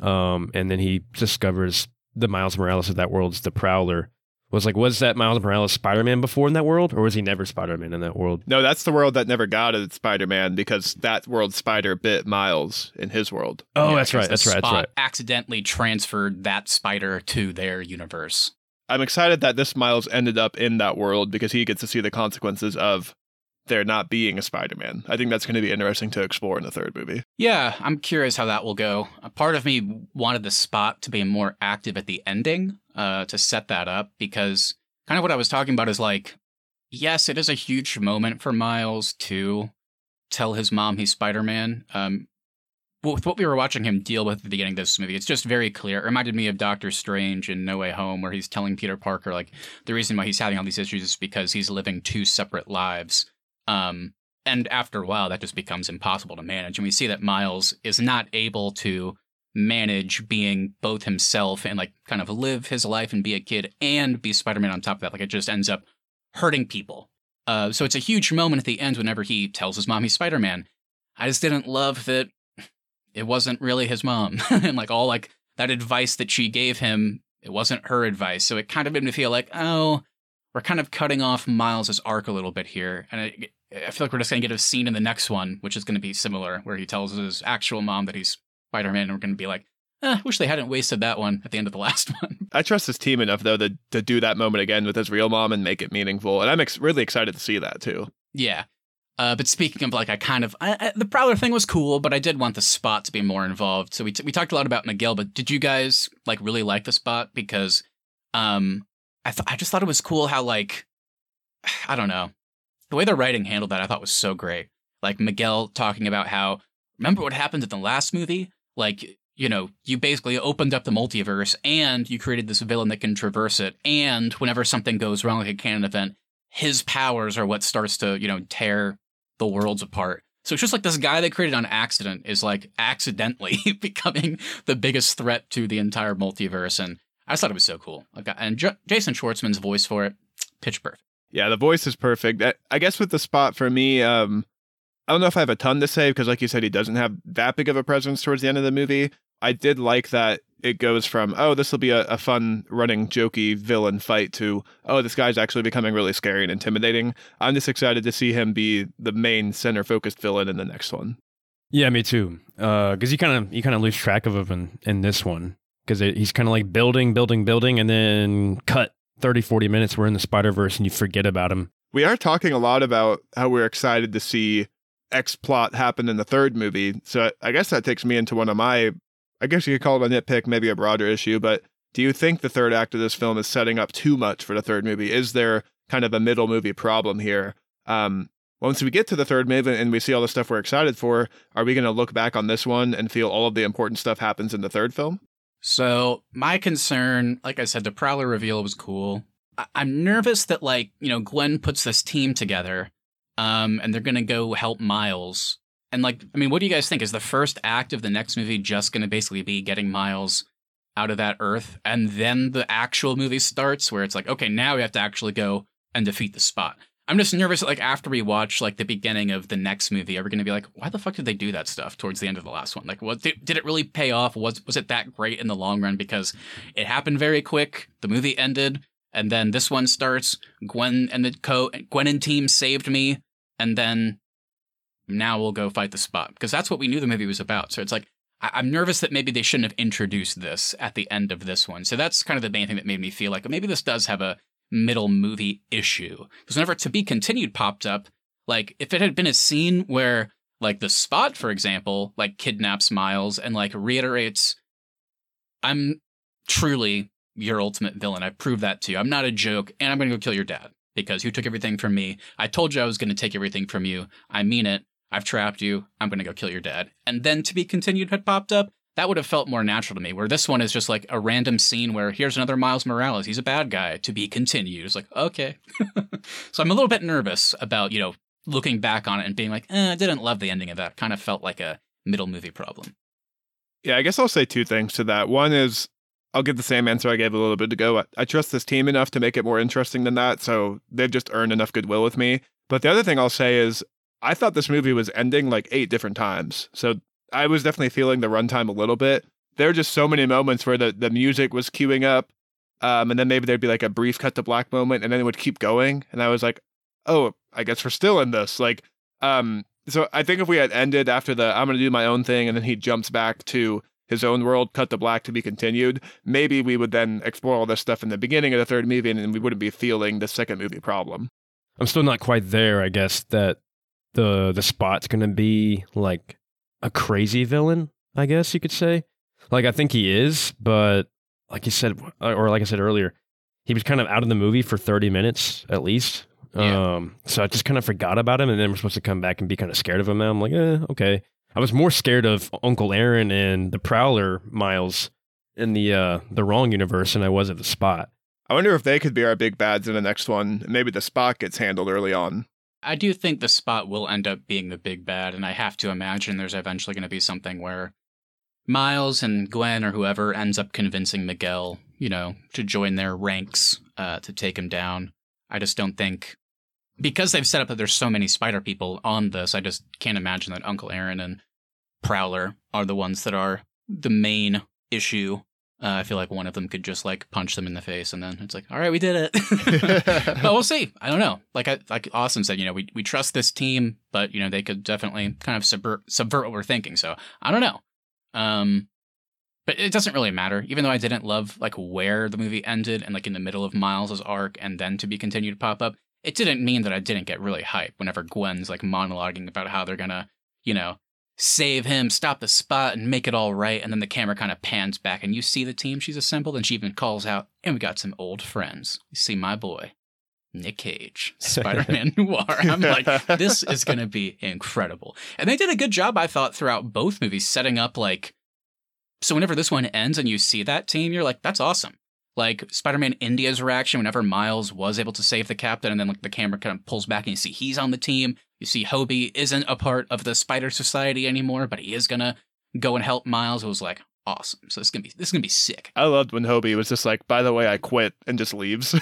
Speaker 2: Um, and then he discovers the Miles Morales of that world is the Prowler. Was like, was that Miles Morales Spider Man before in that world, or was he never Spider Man in that world?
Speaker 3: No, that's the world that never got it Spider Man because that world Spider bit Miles in his world.
Speaker 2: Oh, yeah, that's right. That's right. That's right.
Speaker 1: Accidentally transferred that spider to their universe.
Speaker 3: I'm excited that this Miles ended up in that world because he gets to see the consequences of there not being a Spider-Man. I think that's going to be interesting to explore in the third movie.
Speaker 1: Yeah, I'm curious how that will go. A part of me wanted the spot to be more active at the ending uh, to set that up because kind of what I was talking about is like, yes, it is a huge moment for Miles to tell his mom he's Spider-Man. Um, with what we were watching him deal with at the beginning of this movie, it's just very clear. It reminded me of Doctor Strange in No Way Home, where he's telling Peter Parker, like, the reason why he's having all these issues is because he's living two separate lives. Um, and after a while, that just becomes impossible to manage. And we see that Miles is not able to manage being both himself and like kind of live his life and be a kid and be Spider Man on top of that. Like it just ends up hurting people. Uh, so it's a huge moment at the end whenever he tells his mom he's Spider Man. I just didn't love that it wasn't really his mom and like all like that advice that she gave him It wasn't her advice. So it kind of made me feel like, oh, we're kind of cutting off Miles' arc a little bit here. And I, I feel like we're just going to get a scene in the next one, which is going to be similar, where he tells his actual mom that he's Spider Man. And we're going to be like, eh, wish they hadn't wasted that one at the end of the last one.
Speaker 3: I trust his team enough, though, to, to do that moment again with his real mom and make it meaningful. And I'm ex- really excited to see that, too.
Speaker 1: Yeah. Uh, but speaking of like, I kind of I, I, the Prowler thing was cool, but I did want the spot to be more involved. So we t- we talked a lot about Miguel, but did you guys like really like the spot? Because um, I th- I just thought it was cool how like I don't know the way the writing handled that. I thought was so great. Like Miguel talking about how remember what happened in the last movie? Like you know, you basically opened up the multiverse and you created this villain that can traverse it. And whenever something goes wrong, like a canon event, his powers are what starts to you know tear the worlds apart. So it's just like this guy they created on accident is like accidentally becoming the biggest threat to the entire multiverse. And I just thought it was so cool. Like, and J- Jason Schwartzman's voice for it, pitch perfect.
Speaker 3: Yeah, the voice is perfect. I guess with the spot for me, um, I don't know if I have a ton to say because, like you said, he doesn't have that big of a presence towards the end of the movie. I did like that it goes from oh this will be a, a, fun running jokey villain fight to oh this guy's actually becoming really scary and intimidating i'm just excited to see him be the main center focused villain in the next one
Speaker 2: yeah me too because uh, you kind of you kind of lose track of him in, in this one because he's kind of like building building building and then cut 30 40 minutes we're in the spider verse and you forget about him
Speaker 3: we are talking a lot about how we're excited to see x plot happen in the third movie so i guess that takes me into one of my I guess you could call it a nitpick, maybe a broader issue, but do you think the third act of this film is setting up too much for the third movie? Is there kind of a middle movie problem here? Um, once we get to the third movie and we see all the stuff we're excited for, are we going to look back on this one and feel all of the important stuff happens in the third film?
Speaker 1: So, my concern, like I said, the Prowler reveal was cool. I- am nervous that, like, you know, Gwen puts this team together um, and they're to go help Miles and like, I mean, what do you guys think? Is the first act of the next movie just to basically be getting Miles out of that Earth, and then the actual movie starts, where it's like, okay, now we have to actually go and defeat the Spot. I'm just nervous like, after we watch like the beginning of the next movie, are we going to be like, why the fuck did they do that stuff towards the end of the last one? Like, what did, did it really pay off? Was was it that great in the long run? Because it happened very quick. The movie ended, and then this one starts. Gwen and the co Gwen and team saved me, and then now we'll go fight the spot because that's what we knew the movie was about. So it's like I- am nervous that maybe they shouldn't have introduced this at the end of this one. So that's kind of the main thing that made me feel like maybe this does have a middle movie issue because whenever to be continued popped up, like if it had been a scene where like the spot, for example, like kidnaps Miles and like reiterates, "I'm truly your ultimate villain. I proved that to you. I'm not a joke, and I'm to go kill your dad." Because you took everything from me. I told you I was to take everything from you. I mean it I've trapped you. I'm to go kill your dad. And then to be continued had popped up. That would have felt more natural to me. Where this one is just like a random scene where here's another Miles Morales. He's a bad guy. To be continued. It's like okay. so I'm a little bit nervous about you know looking back on it and being like, eh, I didn't love the ending of that. Kind of felt like a middle movie problem.
Speaker 3: Yeah, I guess I'll say two things to that. One is I'll give the same answer I gave a little bit ago. I, I trust this team enough to make it more interesting than that, so they've just earned enough goodwill with me. But the other thing I'll say is I thought this movie was ending like eight different times. So I was definitely feeling the runtime a little bit. There were just so many moments where the, the music was queuing up. Um, and then maybe there'd be like a brief cut to black moment and then it would keep going. And I was like, oh, I guess we're still in this. Like, um, so I think if we had ended after the I'm going to do my own thing and then he jumps back to his own world, cut to black to be continued, maybe we would then explore all this stuff in the beginning of the third movie and then we wouldn't be feeling the second movie problem.
Speaker 2: I'm still not quite there, I guess, that the the spot's gonna be like a crazy villain, I guess you could say. Like I think he is, but like you said, or like I said earlier, he was kind of out of the movie for thirty minutes at least. Yeah. Um, so I just kind of forgot about him, and then we're supposed to come back and be kind of scared of him. Now I'm like, eh, okay. I was more scared of Uncle Aaron and the Prowler Miles in the uh the wrong universe than I was of the Spot.
Speaker 3: I wonder if they could be our big bads in the next one. Maybe the Spot gets handled early on.
Speaker 1: I do think the spot will end up being the big bad, and I have to imagine there's eventually going to be something where Miles and Gwen or whoever ends up convincing Miguel, you know, to join their ranks uh, to take him down. I just don't think because they've set up that there's so many spider people on this. I just can't imagine that Uncle Aaron and Prowler are the ones that are the main issue Uh, I feel like one of them could just like punch them in the face, and then it's like, all right, we did it. but we'll see. I don't know. Like I, like Austin said, you know, we we trust this team, but you know they could definitely kind of subvert subvert what we're thinking. So I don't know. Um, but it doesn't really matter. Even though I didn't love like where the movie ended and like in the middle of Miles's arc, and then to be continued to pop up, it didn't mean that I didn't get really hyped whenever Gwen's like monologuing about how they're gonna, you know, save him, stop the spot, and make it all right. And then the camera kind of pans back and you see the team she's assembled, and she even calls out, and we got some old friends. You see my boy, Nick Cage, Spider Man Noir. I'm like, this is going to be incredible. And they did a good job, I thought, throughout both movies, setting up like. So whenever this one ends and you see that team, you're like, that's awesome. Like Spider Man India's reaction whenever Miles was able to save the captain, and then like the camera kind of pulls back and you see he's on the team. You see Hobie isn't a part of the Spider Society anymore, but he is gonna go and help Miles. It was like awesome. So it's gonna be this is gonna be sick.
Speaker 3: I loved when Hobie was just like, by the way, I quit and just leaves.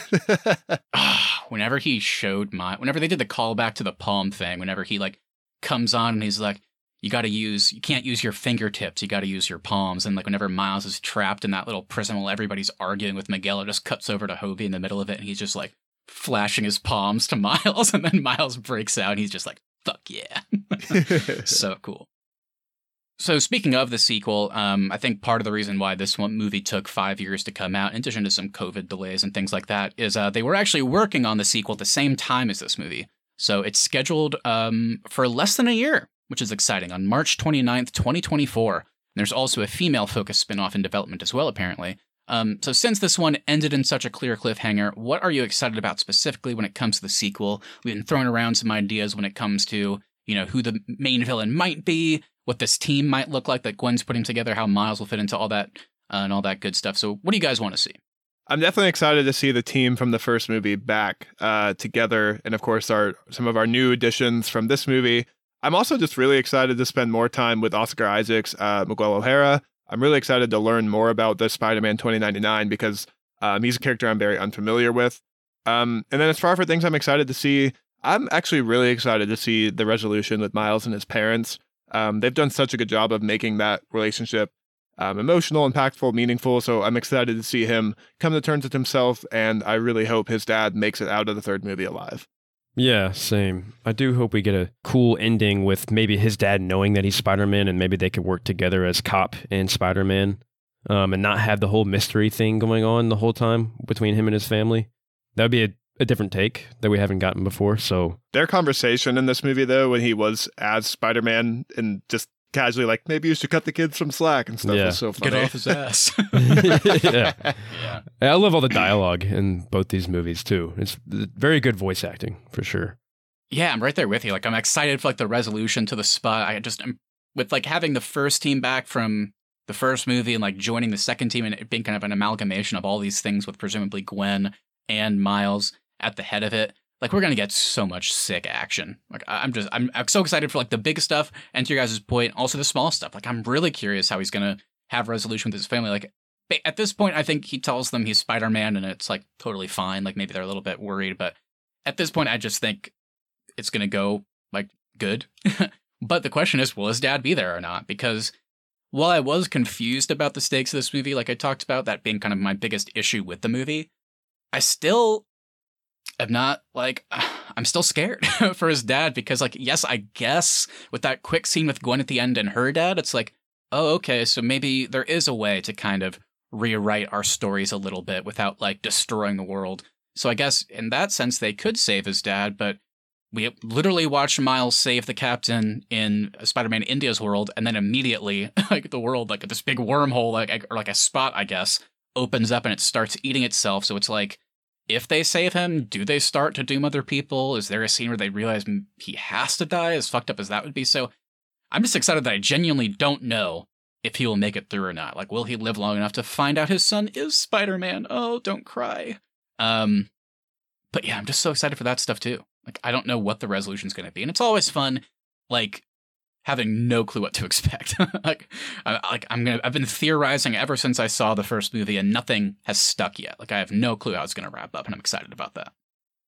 Speaker 1: whenever he showed my whenever they did the callback to the palm thing, whenever he like comes on and he's like, you got to use you can't use your fingertips you got to use your palms and like whenever miles is trapped in that little prison while everybody's arguing with miguel it just cuts over to hobie in the middle of it and he's just like flashing his palms to miles and then miles breaks out and he's just like fuck yeah so cool so speaking of the sequel um, i think part of the reason why this one movie took five years to come out in addition to some covid delays and things like that is uh, they were actually working on the sequel at the same time as this movie so it's scheduled um, for less than a year which is exciting, on March 29th, 2024. And there's also a female focused spin off in development as well, apparently. Um, so, since this one ended in such a clear cliffhanger, what are you excited about specifically when it comes to the sequel? We've been throwing around some ideas when it comes to, you know, who the main villain might be, what this team might look like that Gwen's putting together, how Miles will fit into all that, uh, and all that good stuff. So, what do you guys want to see?
Speaker 3: I'm definitely excited to see the team from the first movie back uh, together, and of course, our some of our new additions from this movie. I'm also just really excited to spend more time with Oscar Isaacs, uh, Miguel O'Hara. I'm really excited to learn more about the Spider-Man 2099 because um, he's a character I'm very unfamiliar with. Um, and then as far for things I'm excited to see, I'm actually really excited to see the resolution with Miles and his parents. Um, they've done such a good job of making that relationship um, emotional, impactful, meaningful. So I'm excited to see him come to terms with himself, and I really hope his dad makes it out of the third movie alive.
Speaker 2: Yeah, same. I do hope we get a cool ending with maybe his dad knowing that he's Spider Man and maybe they could work together as cop and Spider Man um, and not have the whole mystery thing going on the whole time between him and his family. That would be a, a different take that we haven't gotten before. So,
Speaker 3: their conversation in this movie, though, when he was as Spider Man and just casually like maybe you should cut the kids from slack and stuff. Yeah. Was so funny.
Speaker 1: Get off his ass.
Speaker 2: yeah. yeah. I love all the dialogue in both these movies too. It's very good voice acting for sure.
Speaker 1: Yeah, I'm right there with you. Like I'm excited for like the resolution to the spot. I just am with like having the first team back from the first movie and like joining the second team and it being kind of an amalgamation of all these things with presumably Gwen and Miles at the head of it like we're gonna get so much sick action. Like I'm just I'm, I'm so excited for like the big stuff and to your guys' point, also the small stuff. Like I'm really curious how he's gonna have resolution with his family. Like at this point, I think he tells them he's Spider Man and it's like totally fine. Like maybe they're a little bit worried, but at this point, I just think it's gonna go like good. but the question is, will his dad be there or not? Because while I was confused about the stakes of this movie, like I talked about, that being kind of my biggest issue with the movie, I still am not like I'm still scared for his dad because like yes, I guess with that quick scene with Gwen at the end and her dad, it's like, oh okay, so maybe there is a way to kind of rewrite our stories a little bit without like destroying the world. So I guess in that sense they could save his dad, but we literally watched Miles save the captain in Spider-Man India's world, and then immediately, like the world, like this big wormhole, like or like a spot, I guess, opens up and it starts eating itself. So it's like if they save him, do they start to doom other people? Is there a scene where they realize he has to die, as fucked up as that would be? So I'm just excited that I genuinely don't know if he will make it through or not. Like, will he live long enough to find out his son is Spider Man? Oh, don't cry. Um, but yeah, I'm just so excited for that stuff too. Like, I don't know what the resolution's going to be, and it's always fun, like having no clue what to expect. like, I, like I'm gonna, I've been theorizing ever since I saw the first movie, and nothing has stuck yet. Like, I have no clue how it's going to wrap up, and I'm excited about that.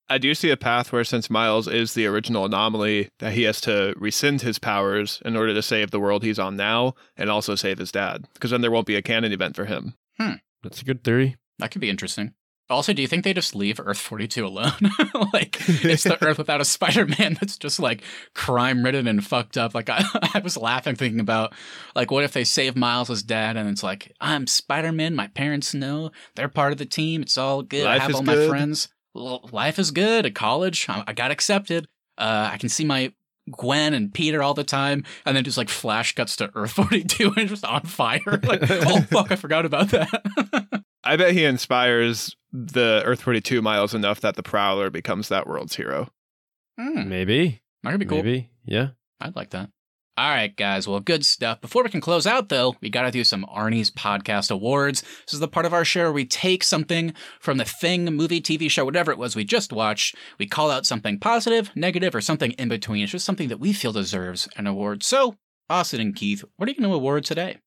Speaker 3: I do see a path where, since Miles is the original anomaly, that he has to rescind his powers in order to save the world he's on now, and also save his dad, because then there won't be a canon event for him.
Speaker 1: Hmm.
Speaker 2: That's a good theory.
Speaker 1: That could be interesting. Also, do you think they just leave Earth 42 alone? like, it's the Earth without a Spider Man that's just like crime ridden and fucked up. Like, I, I was laughing thinking about, like, what if they save Miles' as dad and it's like, I'm Spider Man. My parents know. They're part of the team. It's all good.
Speaker 3: Life
Speaker 1: I have all my friends. Life is good at college. I, I got accepted. Uh, I can see my Gwen and Peter all the time. And then just like flash cuts to Earth 42 and just on fire. Like, oh, fuck, I forgot about that.
Speaker 3: I bet he inspires the Earth 42 Miles enough that the Prowler becomes that world's hero.
Speaker 1: Hmm,
Speaker 2: Maybe.
Speaker 1: that could be cool.
Speaker 2: Maybe. Yeah.
Speaker 1: I'd like that. All right, guys. Well, good stuff. Before we can close out, though, we got to do some Arnie's Podcast Awards. This is the part of our show where we take something from the thing, movie, TV show, whatever it was we just watched. We call out something positive, negative, or something in between. It's just something that we feel deserves an award. So, Austin and Keith, what are you going to award today?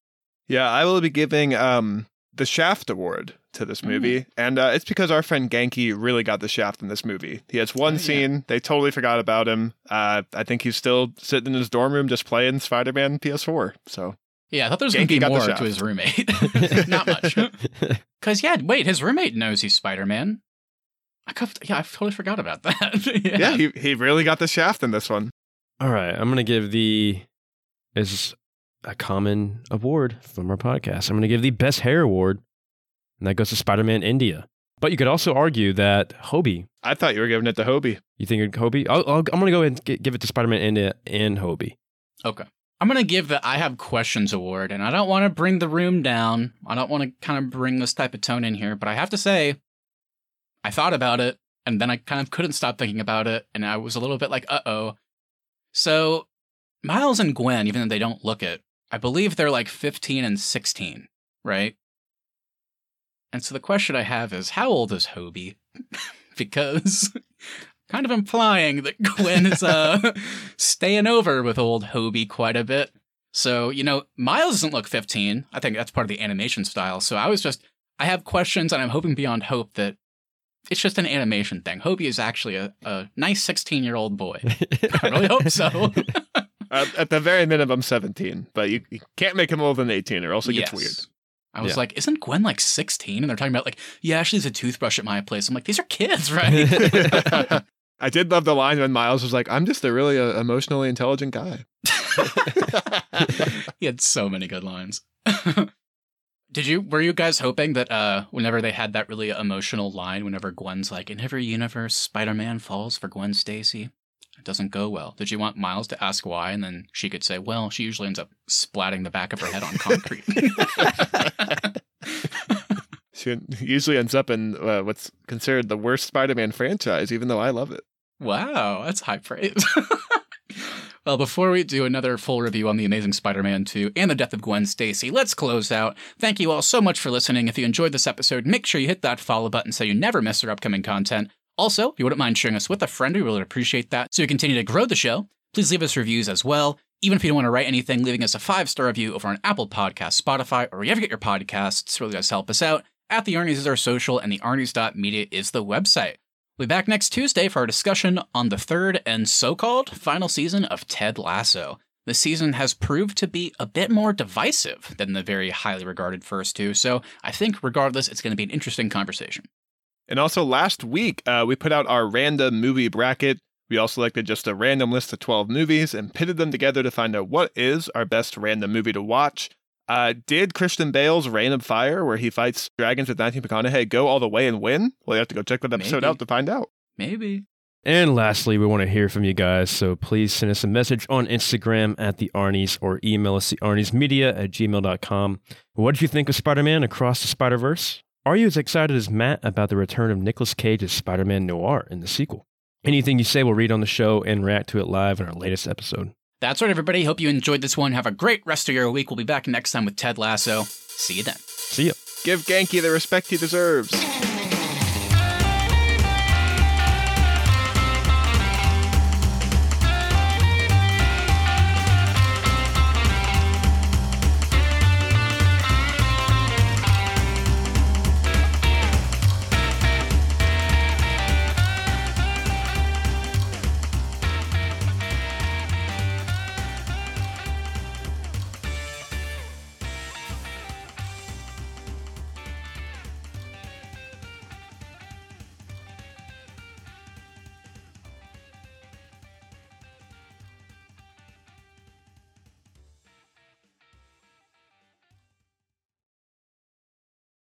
Speaker 3: Yeah, I will be giving um, the Shaft Award to this movie. And uh, it's because our friend Ganke really got the shaft in this movie. He has one
Speaker 1: Oh, yeah.
Speaker 3: scene. They totally forgot about him. Uh, I think he's still sitting in his dorm room just playing Spider Man PS4. So
Speaker 1: Yeah, I thought there was going to
Speaker 3: Ganke
Speaker 1: be more to his roommate. Not much. Because, yeah, wait, his roommate knows he's Spider Man. I could, yeah, I totally forgot about that. yeah.
Speaker 3: yeah, he, he really got the shaft in this one.
Speaker 2: All right, I'm gonna give the is a common award from our podcast. I'm gonna give the best hair award, and that goes to Spider-Man India. But you could also argue that Hobie.
Speaker 3: I thought you were giving it to Hobie.
Speaker 2: You think it Hobie? I'll, I'll, I'm gonna go ahead and give it to Spider-Man India and Hobie.
Speaker 1: Okay. I'm going to give the I Have Questions award, and I don't want to bring the room down. I don't want to kind of bring this type of tone in here, but I have to say, I thought about it, and then I kind of couldn't stop thinking about it, and I was a little bit like, uh oh. So, Miles and Gwen, even though they don't look it, I believe they're like 15 and 16, right? And so the question I have is, how old is Hobie? because kind of implying that Gwen is uh staying over with old Hobie quite a bit. So, you know, Miles doesn't look 15. I think that's part of the animation style. So I was just I have questions and I'm hoping beyond hope that it's just an animation thing. Hobie is actually a, a nice 16 year old boy. I really hope so.
Speaker 3: Uh, at the very minimum, 17. But you, you can't make him older than 18 or else it gets weird.
Speaker 1: I was
Speaker 2: Yeah.
Speaker 1: like, isn't Gwen like 16? And they're talking about like, yeah, she has a toothbrush at my place. I'm like, these are kids, right?
Speaker 3: I did love the line when Miles was like, I'm just a really uh, emotionally intelligent guy.
Speaker 1: he had so many good lines. Did you were you guys hoping that uh whenever they had that really emotional line whenever Gwen's like in every universe Spider-Man falls for Gwen Stacy it doesn't go well. Did you want Miles to ask why and then she could say, "Well, she usually ends up splatting the back of her head on concrete."
Speaker 3: She usually ends up in uh, what's considered the worst Spider Man franchise, even though I love it.
Speaker 1: Wow, that's high praise. well, before we do another full review on The Amazing Spider Man 2 and the death of Gwen Stacy, let's close out. Thank you all so much for listening. If you enjoyed this episode, make sure you hit that follow button so you never miss our upcoming content. Also, if you wouldn't mind sharing us with a friend, we really appreciate that. So we continue to grow the show, please leave us reviews as well. Even if you don't want to write anything, leaving us a five star review over on Apple Podcasts, Spotify, or wherever you get your podcasts really does help us out. At the Arnie's is our social, and the Arnie's.media is the website. We'll be back next Tuesday for our discussion on the third and so called final season of Ted Lasso. The season has proved to be a bit more divisive than the very highly regarded first two, so I think regardless, it's going to be an interesting conversation.
Speaker 3: And also, last week, uh, we put out our random movie bracket. We all selected just a random list of 12 movies and pitted them together to find out what is our best random movie to watch. Uh, did Christian Bale's Reign of Fire, where he fights dragons with Matthew McConaughey, go all the way and win? Well, you have to go check that episode
Speaker 1: Maybe.
Speaker 3: out to find out.
Speaker 1: Maybe.
Speaker 2: And lastly, we want to hear from you guys, so please send us a message on Instagram at the Arnie's or email us the Arniesmedia at gmail.com. What did you think of Spider-Man Across the Spider-Verse? Are you as excited as Matt about the return of Nicolas Cage's Spider-Man Noir in the sequel? Anything you say, we'll read on the show and react to it live in our latest episode.
Speaker 1: That's right, everybody. Hope you enjoyed this one. Have a great rest of your week. We'll be back next time with Ted Lasso. See you then.
Speaker 2: See ya.
Speaker 3: Give Ganke the respect he deserves.